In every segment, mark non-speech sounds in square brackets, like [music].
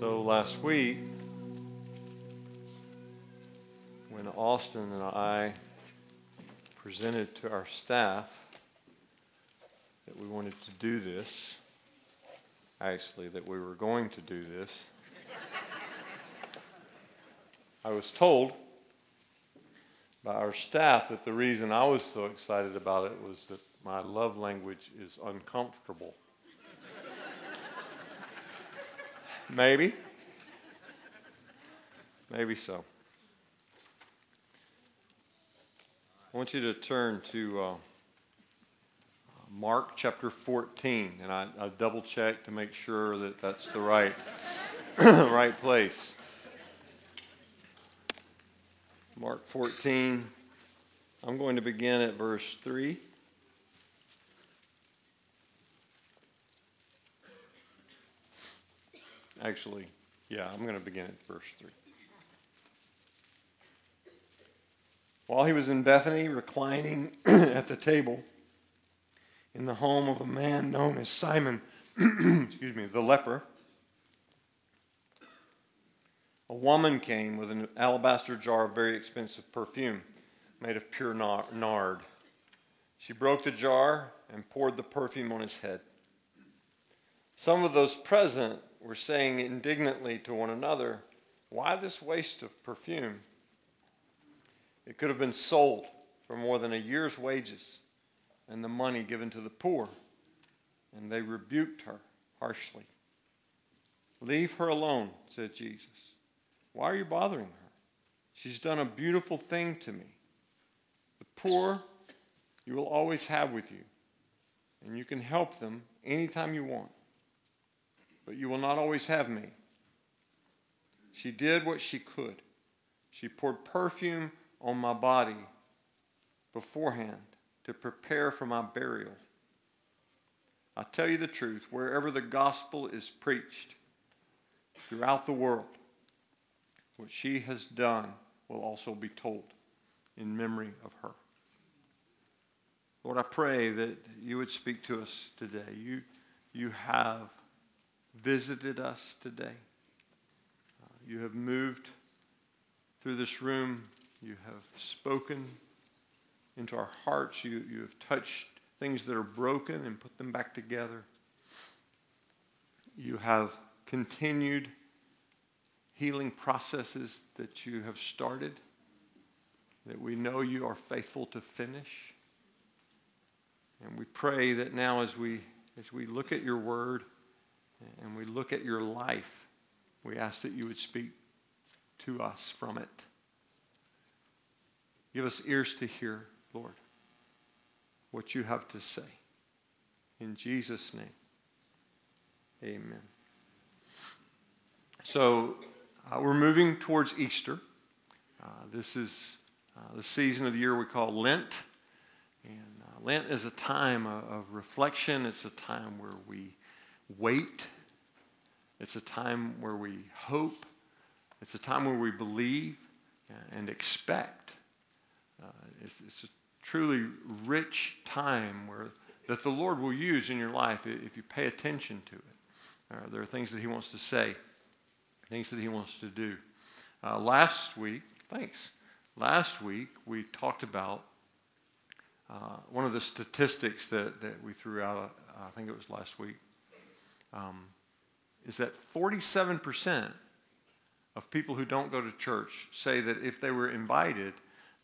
So last week, when Austin and I presented to our staff that we wanted to do this, actually, that we were going to do this, I was told by our staff that the reason I was so excited about it was that my love language is uncomfortable. Maybe. Maybe so. I want you to turn to uh, Mark chapter 14, and I, I double checked to make sure that that's the right, [coughs] right place. Mark 14. I'm going to begin at verse 3. Actually, yeah, I'm going to begin at verse 3. While he was in Bethany, reclining [clears throat] at the table in the home of a man known as Simon, [clears throat] excuse me, the leper, a woman came with an alabaster jar of very expensive perfume made of pure nard. She broke the jar and poured the perfume on his head. Some of those present were saying indignantly to one another, Why this waste of perfume? It could have been sold for more than a year's wages and the money given to the poor. And they rebuked her harshly. Leave her alone, said Jesus. Why are you bothering her? She's done a beautiful thing to me. The poor you will always have with you, and you can help them anytime you want but you will not always have me. She did what she could. She poured perfume on my body beforehand to prepare for my burial. I tell you the truth, wherever the gospel is preached throughout the world, what she has done will also be told in memory of her. Lord, I pray that you would speak to us today. You, you have visited us today. Uh, you have moved through this room. You have spoken into our hearts. You, you have touched things that are broken and put them back together. You have continued healing processes that you have started, that we know you are faithful to finish. And we pray that now as we as we look at your word, and we look at your life, we ask that you would speak to us from it. Give us ears to hear, Lord, what you have to say. In Jesus' name, amen. So uh, we're moving towards Easter. Uh, this is uh, the season of the year we call Lent. And uh, Lent is a time of, of reflection, it's a time where we wait. It's a time where we hope. It's a time where we believe and expect. Uh, it's, it's, a truly rich time where that the Lord will use in your life if you pay attention to it. Uh, there are things that He wants to say, things that He wants to do. Uh, last week, thanks. Last week we talked about uh, one of the statistics that, that we threw out. I think it was last week um, is that 47% of people who don't go to church say that if they were invited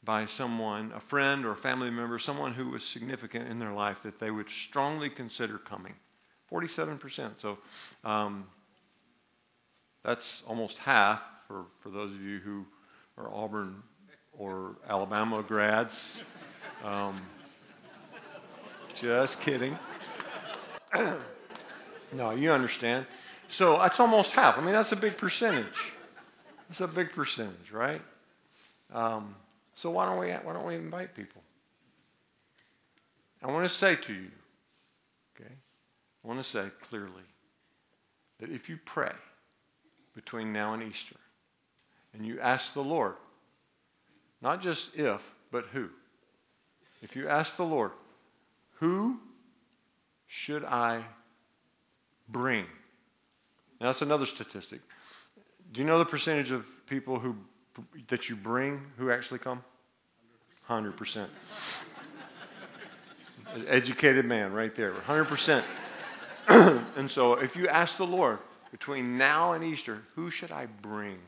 by someone, a friend or a family member, someone who was significant in their life, that they would strongly consider coming. 47%. So um, that's almost half for, for those of you who are Auburn or Alabama grads. Um, just kidding. [clears throat] No, you understand. So that's almost half. I mean, that's a big percentage. That's a big percentage, right? Um, so why don't we why don't we invite people? I want to say to you, okay? I want to say clearly that if you pray between now and Easter, and you ask the Lord, not just if, but who. If you ask the Lord, who should I bring. Now, that's another statistic. Do you know the percentage of people who that you bring who actually come? 100%. Educated man right there. 100%. [clears throat] and so if you ask the Lord between now and Easter, who should I bring?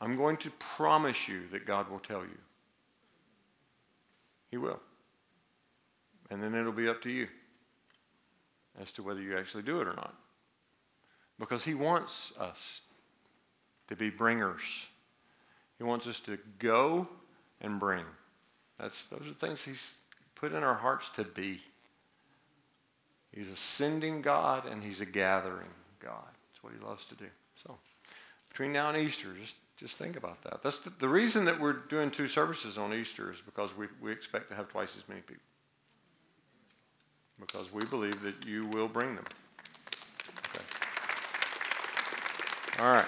I'm going to promise you that God will tell you. He will. And then it'll be up to you as to whether you actually do it or not. Because He wants us to be bringers. He wants us to go and bring. That's, those are things He's put in our hearts to be. He's a sending God and He's a gathering God. That's what He loves to do. So, between now and Easter, just just think about that. That's the, the reason that we're doing two services on Easter is because we, we expect to have twice as many people. Because we believe that you will bring them. Okay. All right.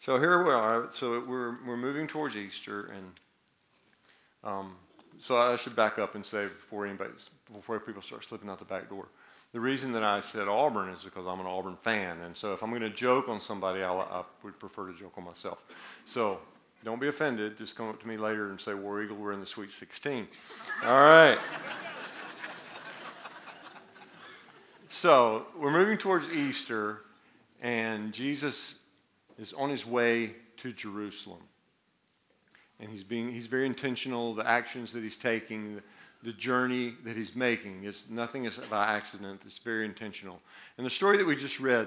So here we are. So we're we're moving towards Easter, and um, so I should back up and say before anybody before people start slipping out the back door. The reason that I said Auburn is because I'm an Auburn fan, and so if I'm going to joke on somebody, I'll, I would prefer to joke on myself. So don't be offended. Just come up to me later and say, War Eagle, we're in the Sweet 16. All right. so we're moving towards Easter, and Jesus is on his way to Jerusalem. And he's being he's very intentional, the actions that he's taking, the journey that he's making. It's, nothing is by accident. It's very intentional. And the story that we just read,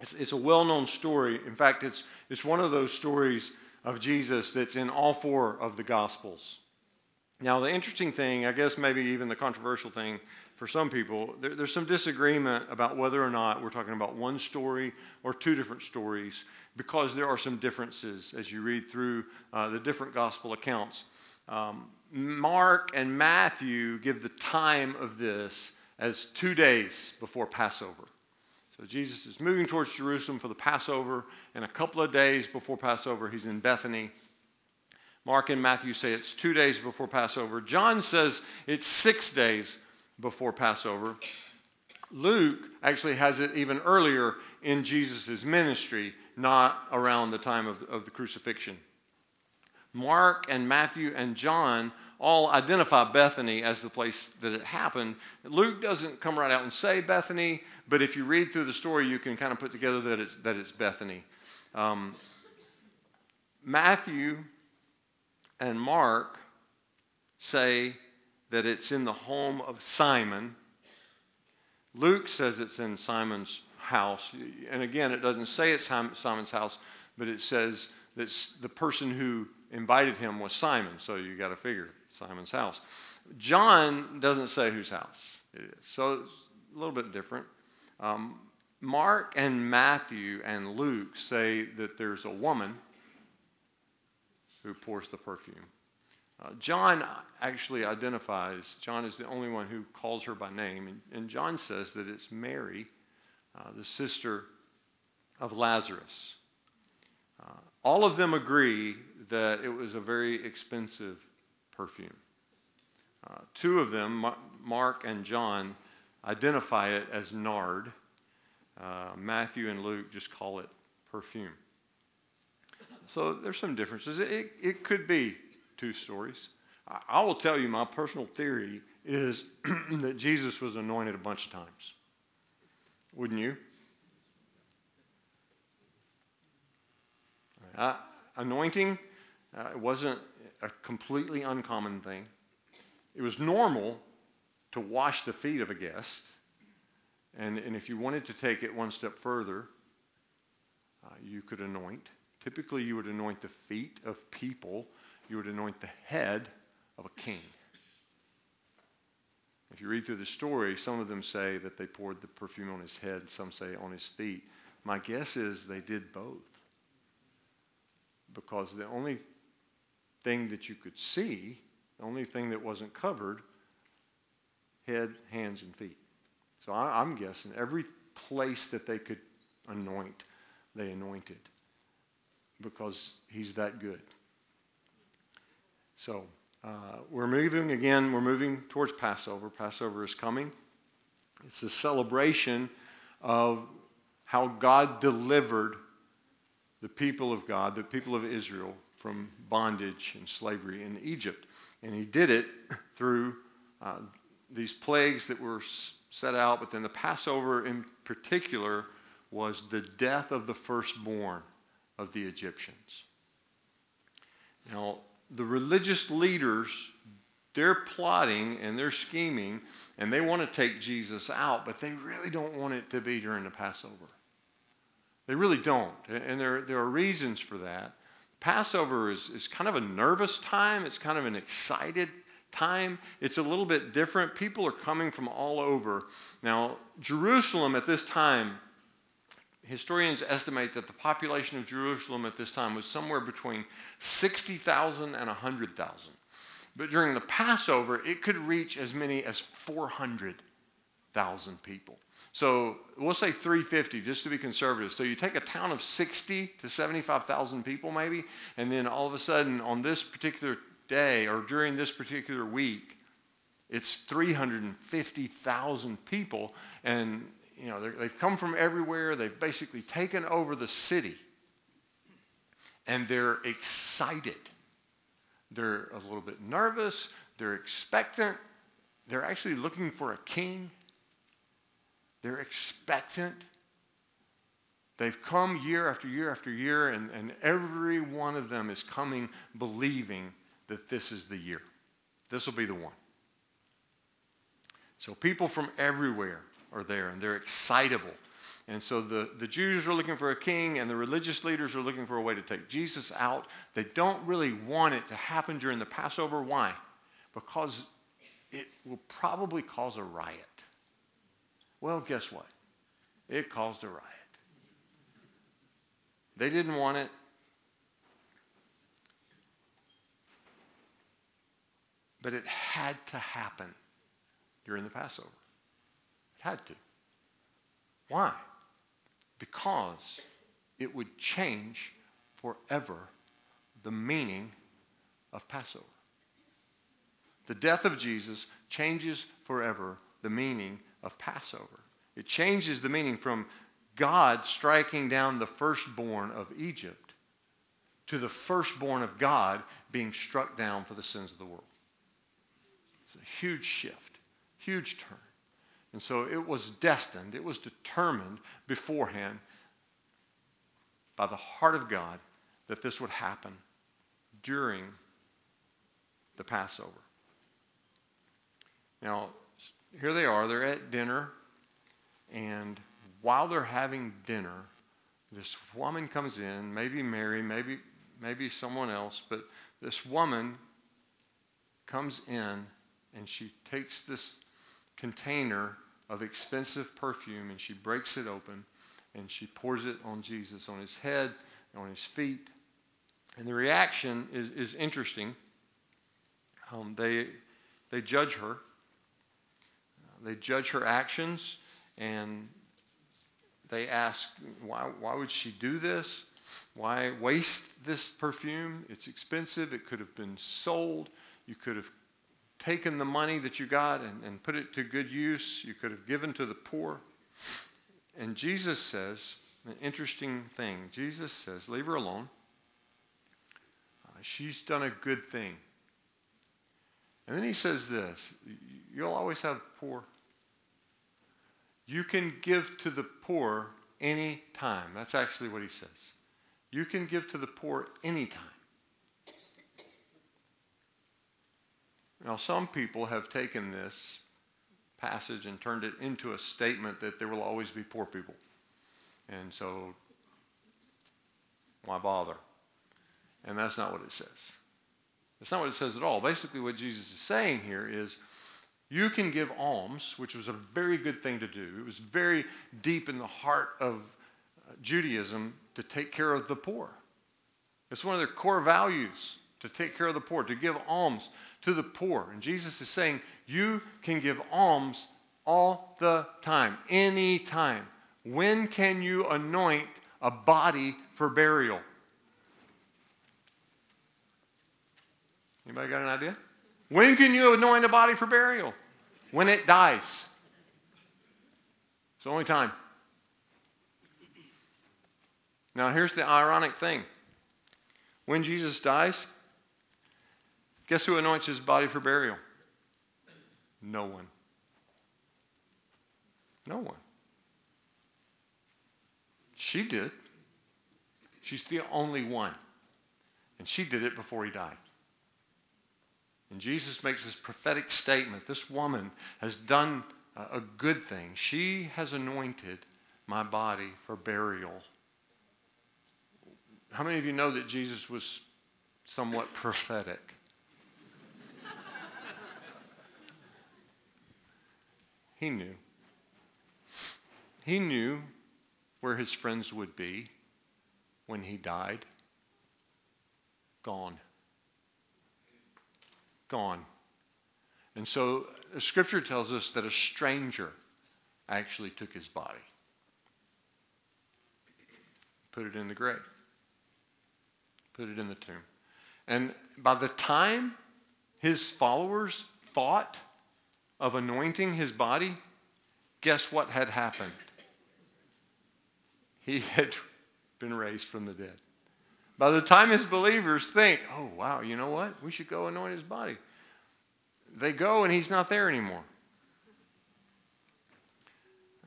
it's, it's a well-known story. In fact, it's, it's one of those stories of Jesus that's in all four of the Gospels. Now, the interesting thing, I guess maybe even the controversial thing for some people, there, there's some disagreement about whether or not we're talking about one story or two different stories because there are some differences as you read through uh, the different gospel accounts. Um, Mark and Matthew give the time of this as two days before Passover. So Jesus is moving towards Jerusalem for the Passover, and a couple of days before Passover, he's in Bethany. Mark and Matthew say it's two days before Passover. John says it's six days before Passover. Luke actually has it even earlier in Jesus' ministry, not around the time of, of the crucifixion. Mark and Matthew and John all identify Bethany as the place that it happened. Luke doesn't come right out and say Bethany, but if you read through the story, you can kind of put together that it's, that it's Bethany. Um, Matthew and Mark say that it's in the home of Simon. Luke says it's in Simon's house. And again, it doesn't say it's Simon's house, but it says that the person who invited him was Simon, so you got to figure Simon's house. John doesn't say whose house it is, so it's a little bit different. Um, Mark and Matthew and Luke say that there's a woman who pours the perfume. Uh, John actually identifies, John is the only one who calls her by name, and, and John says that it's Mary, uh, the sister of Lazarus. Uh, all of them agree that it was a very expensive perfume. Uh, two of them, Mark and John, identify it as nard. Uh, Matthew and Luke just call it perfume. So there's some differences. It, it could be two stories. I, I will tell you my personal theory is [clears throat] that Jesus was anointed a bunch of times. Wouldn't you? Uh, anointing uh, wasn't a completely uncommon thing. It was normal to wash the feet of a guest. And, and if you wanted to take it one step further, uh, you could anoint. Typically, you would anoint the feet of people, you would anoint the head of a king. If you read through the story, some of them say that they poured the perfume on his head, some say on his feet. My guess is they did both. Because the only thing that you could see, the only thing that wasn't covered, head, hands, and feet. So I, am guessing every place that they could anoint, they anointed because he's that good. So uh, we're moving again, we're moving towards Passover. Passover is coming. It's a celebration of how God delivered the people of God, the people of Israel, from bondage and slavery in Egypt. And he did it through uh, these plagues that were set out, but then the Passover in particular was the death of the firstborn of the Egyptians. Now, the religious leaders, they're plotting and they're scheming, and they want to take Jesus out, but they really don't want it to be during the Passover. They really don't. And there, there are reasons for that. Passover is, is kind of a nervous time, it's kind of an excited time. It's a little bit different. People are coming from all over. Now, Jerusalem at this time, historians estimate that the population of Jerusalem at this time was somewhere between 60,000 and 100,000. But during the Passover, it could reach as many as 400,000 people. So we'll say 350 just to be conservative. So you take a town of 60 to 75,000 people maybe, and then all of a sudden on this particular day or during this particular week, it's 350,000 people, and you know they've come from everywhere. They've basically taken over the city, and they're excited. They're a little bit nervous. They're expectant. They're actually looking for a king. They're expectant. They've come year after year after year, and, and every one of them is coming believing that this is the year. This will be the one. So people from everywhere are there, and they're excitable. And so the, the Jews are looking for a king, and the religious leaders are looking for a way to take Jesus out. They don't really want it to happen during the Passover. Why? Because it will probably cause a riot. Well, guess what? It caused a riot. They didn't want it. But it had to happen during the Passover. Had to. Why? Because it would change forever the meaning of Passover. The death of Jesus changes forever the meaning of Passover. It changes the meaning from God striking down the firstborn of Egypt to the firstborn of God being struck down for the sins of the world. It's a huge shift, huge turn. And so it was destined, it was determined beforehand by the heart of God that this would happen during the Passover. Now, here they are, they're at dinner, and while they're having dinner, this woman comes in, maybe Mary, maybe maybe someone else, but this woman comes in and she takes this container of expensive perfume and she breaks it open and she pours it on Jesus, on his head, on his feet. And the reaction is, is interesting. Um, they, they judge her. They judge her actions and they ask, why, why would she do this? Why waste this perfume? It's expensive. It could have been sold. You could have taken the money that you got and, and put it to good use. You could have given to the poor. And Jesus says, an interesting thing. Jesus says, leave her alone. Uh, she's done a good thing. And then he says this You'll always have poor you can give to the poor any time. That's actually what he says. You can give to the poor anytime. Now, some people have taken this passage and turned it into a statement that there will always be poor people. And so, why bother? And that's not what it says. That's not what it says at all. Basically, what Jesus is saying here is you can give alms, which was a very good thing to do. It was very deep in the heart of uh, Judaism to take care of the poor. It's one of their core values to take care of the poor, to give alms to the poor. And Jesus is saying, you can give alms all the time, any time. When can you anoint a body for burial? Anybody got an idea? When can you anoint a body for burial? When it dies. It's the only time. Now, here's the ironic thing when Jesus dies, guess who anoints his body for burial? No one. No one. She did. She's the only one. And she did it before he died. And Jesus makes this prophetic statement this woman has done a good thing. She has anointed my body for burial. How many of you know that Jesus was somewhat prophetic? He knew. He knew where his friends would be when he died. Gone. Gone. And so scripture tells us that a stranger actually took his body, put it in the grave, put it in the tomb. And by the time his followers thought of anointing his body, guess what had happened? He [laughs] had been raised from the dead. By the time his believers think, oh, wow, you know what? We should go anoint his body. They go and he's not there anymore.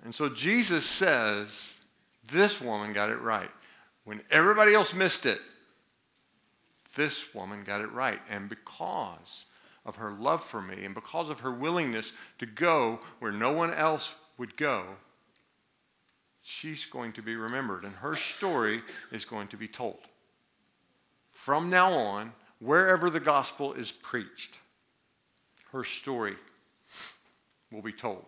And so Jesus says, this woman got it right. When everybody else missed it, this woman got it right. And because of her love for me and because of her willingness to go where no one else would go, she's going to be remembered. And her story is going to be told. From now on, wherever the gospel is preached, her story will be told.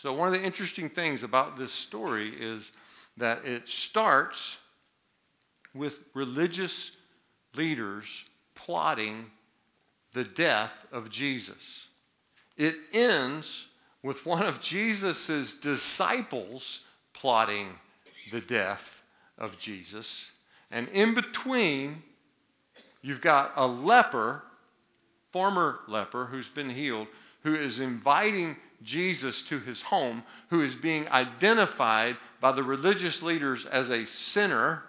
So, one of the interesting things about this story is that it starts with religious leaders plotting the death of Jesus. It ends with one of Jesus' disciples plotting the death of Jesus. And in between, you've got a leper, former leper, who's been healed, who is inviting Jesus to his home, who is being identified by the religious leaders as a sinner.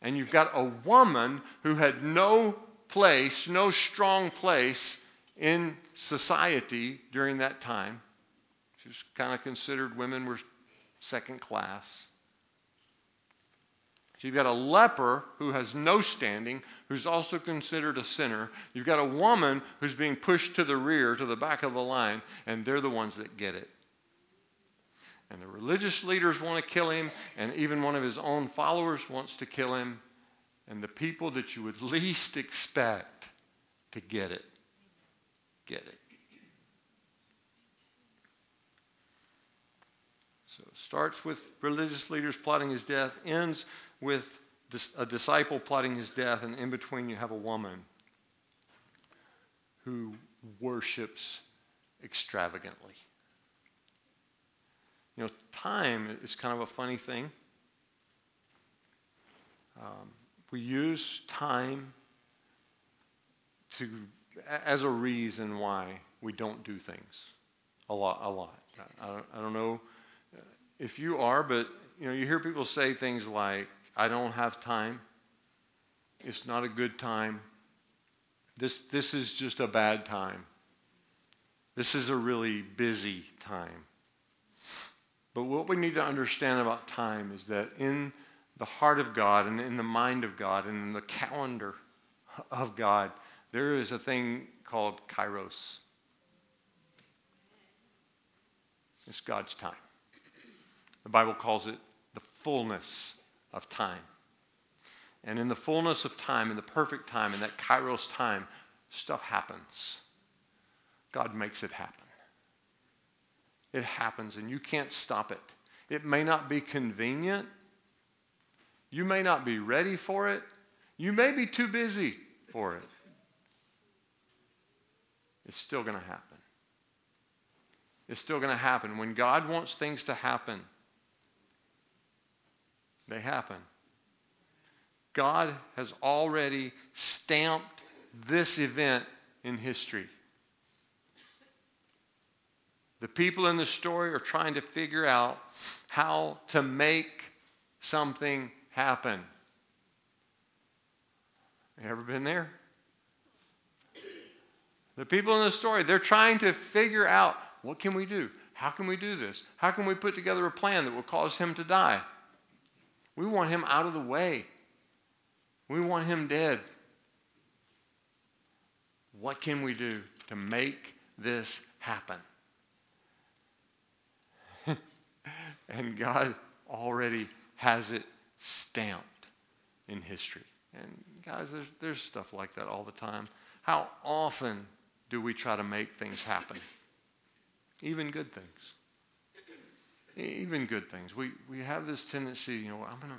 And you've got a woman who had no place, no strong place in society during that time. She was kind of considered women were second class. So you've got a leper who has no standing, who's also considered a sinner. You've got a woman who's being pushed to the rear, to the back of the line, and they're the ones that get it. And the religious leaders want to kill him, and even one of his own followers wants to kill him. And the people that you would [laughs] least expect to get it, get it. So it starts with religious leaders plotting his death, ends with a disciple plotting his death, and in between you have a woman who worships extravagantly. You know, time is kind of a funny thing. Um, we use time to as a reason why we don't do things a lot. A lot. I don't, I don't know if you are, but you know, you hear people say things like, I don't have time. It's not a good time. This, this is just a bad time. This is a really busy time. But what we need to understand about time is that in the heart of God and in the mind of God and in the calendar of God, there is a thing called kairos. It's God's time. The Bible calls it the fullness of time. And in the fullness of time, in the perfect time, in that kairos time, stuff happens. God makes it happen. It happens, and you can't stop it. It may not be convenient. You may not be ready for it. You may be too busy for it. It's still going to happen. It's still going to happen. When God wants things to happen, they happen. God has already stamped this event in history. The people in the story are trying to figure out how to make something happen. You ever been there? The people in the story, they're trying to figure out what can we do? How can we do this? How can we put together a plan that will cause him to die? We want him out of the way. We want him dead. What can we do to make this happen? [laughs] and God already has it stamped in history. And guys, there's, there's stuff like that all the time. How often do we try to make things happen? Even good things. Even good things. We we have this tendency, you know, I'm gonna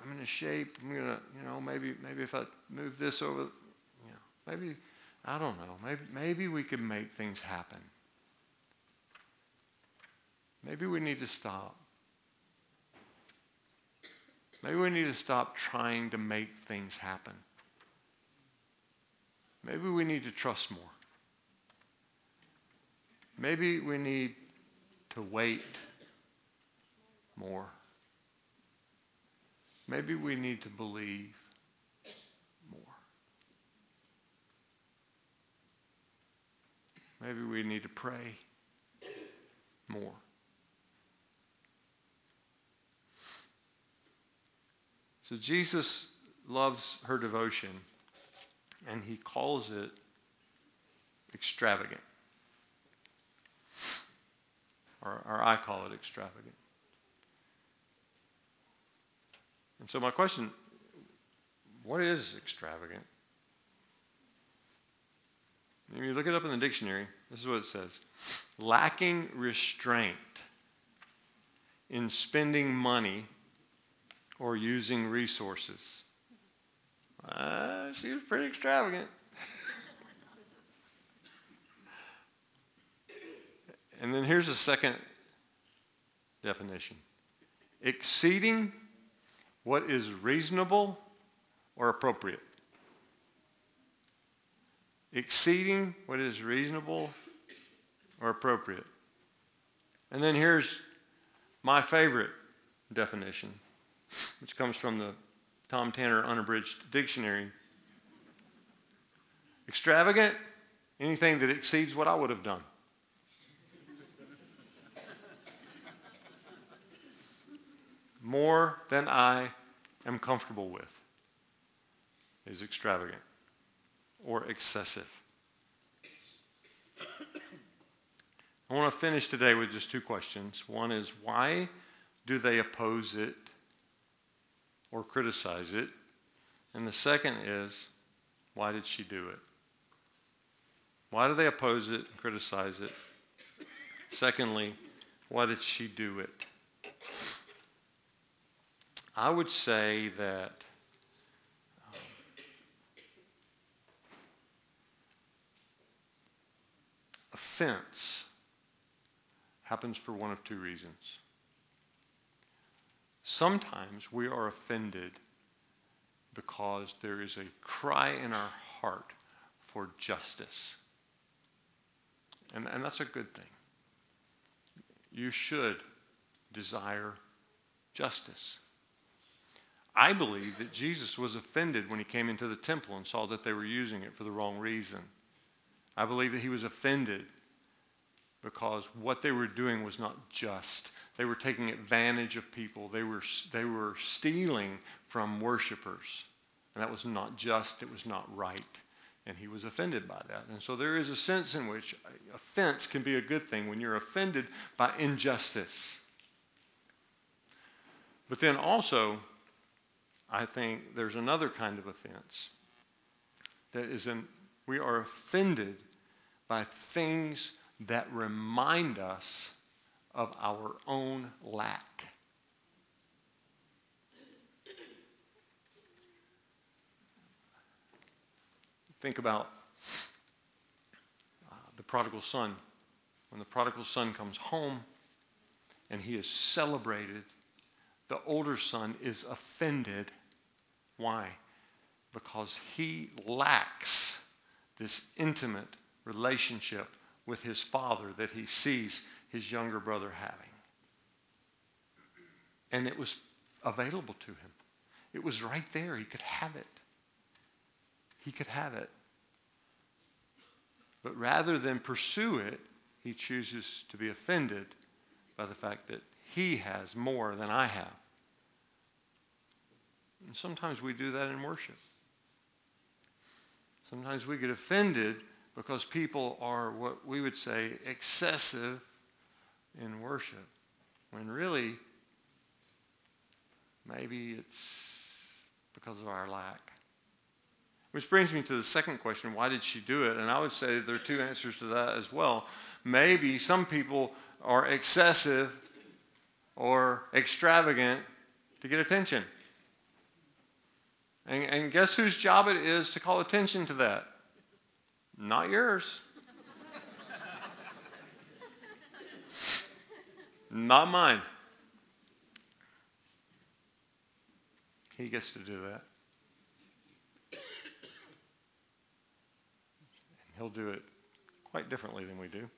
I'm going to shape. I'm gonna, you know, maybe maybe if I move this over, you know, maybe I don't know. Maybe maybe we could make things happen. Maybe we need to stop. Maybe we need to stop trying to make things happen. Maybe we need to trust more. Maybe we need to wait more. Maybe we need to believe more. Maybe we need to pray more. So Jesus loves her devotion, and he calls it extravagant or, or I call it extravagant. And so, my question what is extravagant? If you look it up in the dictionary, this is what it says lacking restraint in spending money or using resources. Uh, she was pretty extravagant. And then here's a second definition exceeding what is reasonable or appropriate. Exceeding what is reasonable or appropriate. And then here's my favorite definition, which comes from the Tom Tanner Unabridged Dictionary. Extravagant, anything that exceeds what I would have done. more than I am comfortable with is extravagant or excessive. I want to finish today with just two questions. One is why do they oppose it or criticize it? And the second is why did she do it? Why do they oppose it and criticize it? Secondly, why did she do it? I would say that um, offense happens for one of two reasons. Sometimes we are offended because there is a cry in our heart for justice. And, and that's a good thing. You should desire justice. I believe that Jesus was offended when he came into the temple and saw that they were using it for the wrong reason. I believe that he was offended because what they were doing was not just. They were taking advantage of people. They were, they were stealing from worshipers. And that was not just, it was not right. And he was offended by that. And so there is a sense in which offense can be a good thing when you're offended by injustice. But then also, I think there's another kind of offense that is in, we are offended by things that remind us of our own lack. Think about uh, the prodigal son. When the prodigal son comes home and he is celebrated the older son is offended. Why? Because he lacks this intimate relationship with his father that he sees his younger brother having. And it was available to him. It was right there. He could have it. He could have it. But rather than pursue it, he chooses to be offended by the fact that he has more than I have. And sometimes we do that in worship. Sometimes we get offended because people are what we would say excessive in worship. When really, maybe it's because of our lack. Which brings me to the second question why did she do it? And I would say there are two answers to that as well. Maybe some people are excessive or extravagant to get attention. And, and guess whose job it is to call attention to that? Not yours. Not mine. He gets to do that. And he'll do it quite differently than we do.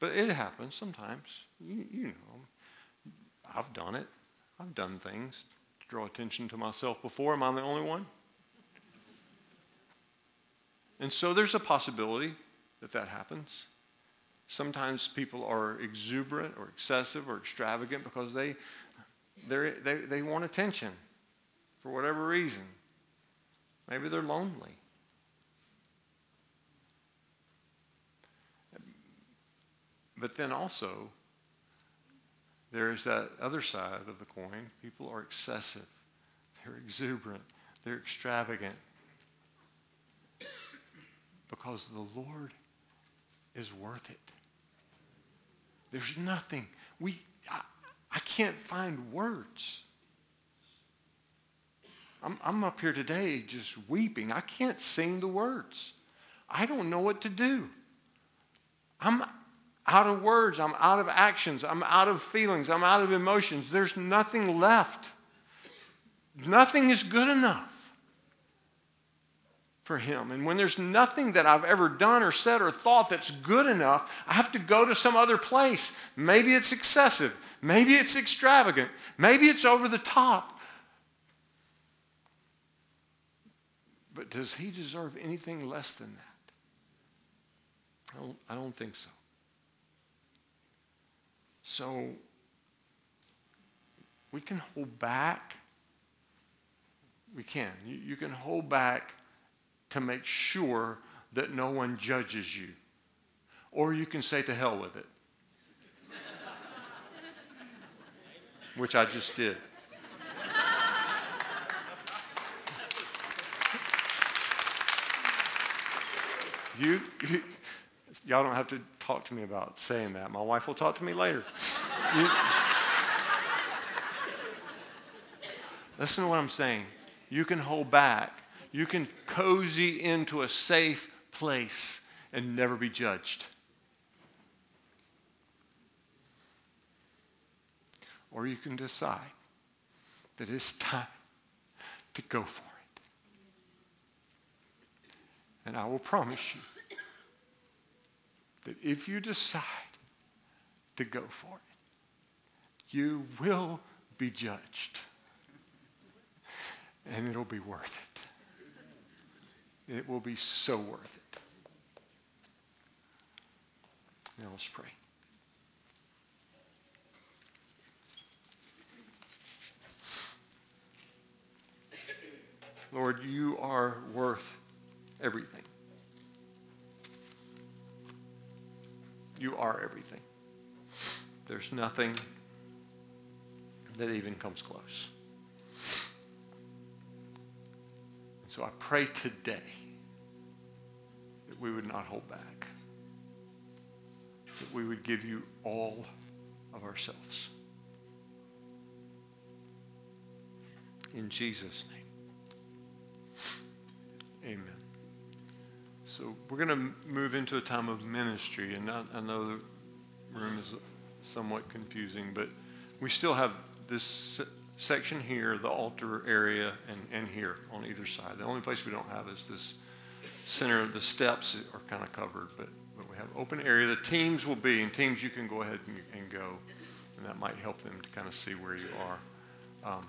But it happens sometimes. You, you know, I've done it. I've done things to draw attention to myself before. Am I the only one? And so there's a possibility that that happens. Sometimes people are exuberant or excessive or extravagant because they, they, they want attention for whatever reason. Maybe they're lonely. But then also, there is that other side of the coin. People are excessive, they're exuberant, they're extravagant. Because the Lord is worth it. There's nothing. We, I, I can't find words. I'm, I'm up here today just weeping. I can't sing the words. I don't know what to do. I'm out of words. I'm out of actions. I'm out of feelings. I'm out of emotions. There's nothing left. Nothing is good enough for Him. And when there's nothing that I've ever done or said or thought that's good enough, I have to go to some other place. Maybe it's excessive. Maybe it's extravagant. Maybe it's over the top. But does He deserve anything less than that? I don't, I don't think so. So we can hold back. We can. You, you can hold back to make sure that no one judges you. Or you can say to hell with it. Which I just did. You, you, y'all don't have to talk to me about saying that. My wife will talk to me later. You, listen to what I'm saying. You can hold back you can cozy into a safe place and never be judged. Or you can decide that it's time to go for it. And I will promise you that if you decide to go for it, you will be judged. And it'll be worth it. It will be so worth it. Now let's pray. Lord, you are worth everything. You are everything. There's nothing that even comes close. So I pray today that we would not hold back, that we would give you all of ourselves. In Jesus' name. Amen. So we're going to move into a time of ministry, and I, I know the room is somewhat confusing, but we still have this section here, the altar area, and, and here on either side. The only place we don't have is this center. The steps are kind of covered, but, but we have open area. The teams will be, and teams you can go ahead and, and go. And that might help them to kind of see where you are. Um,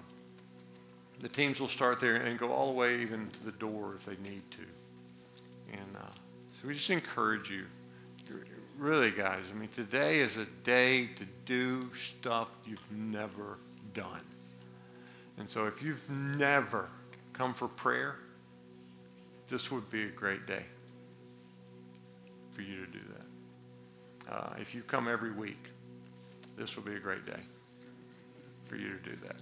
the teams will start there and go all the way even to the door if they need to. And uh, so we just encourage you, really, guys. I mean, today is a day to do stuff you've never done. And so if you've never come for prayer, this would be a great day for you to do that. Uh, if you come every week, this will be a great day for you to do that.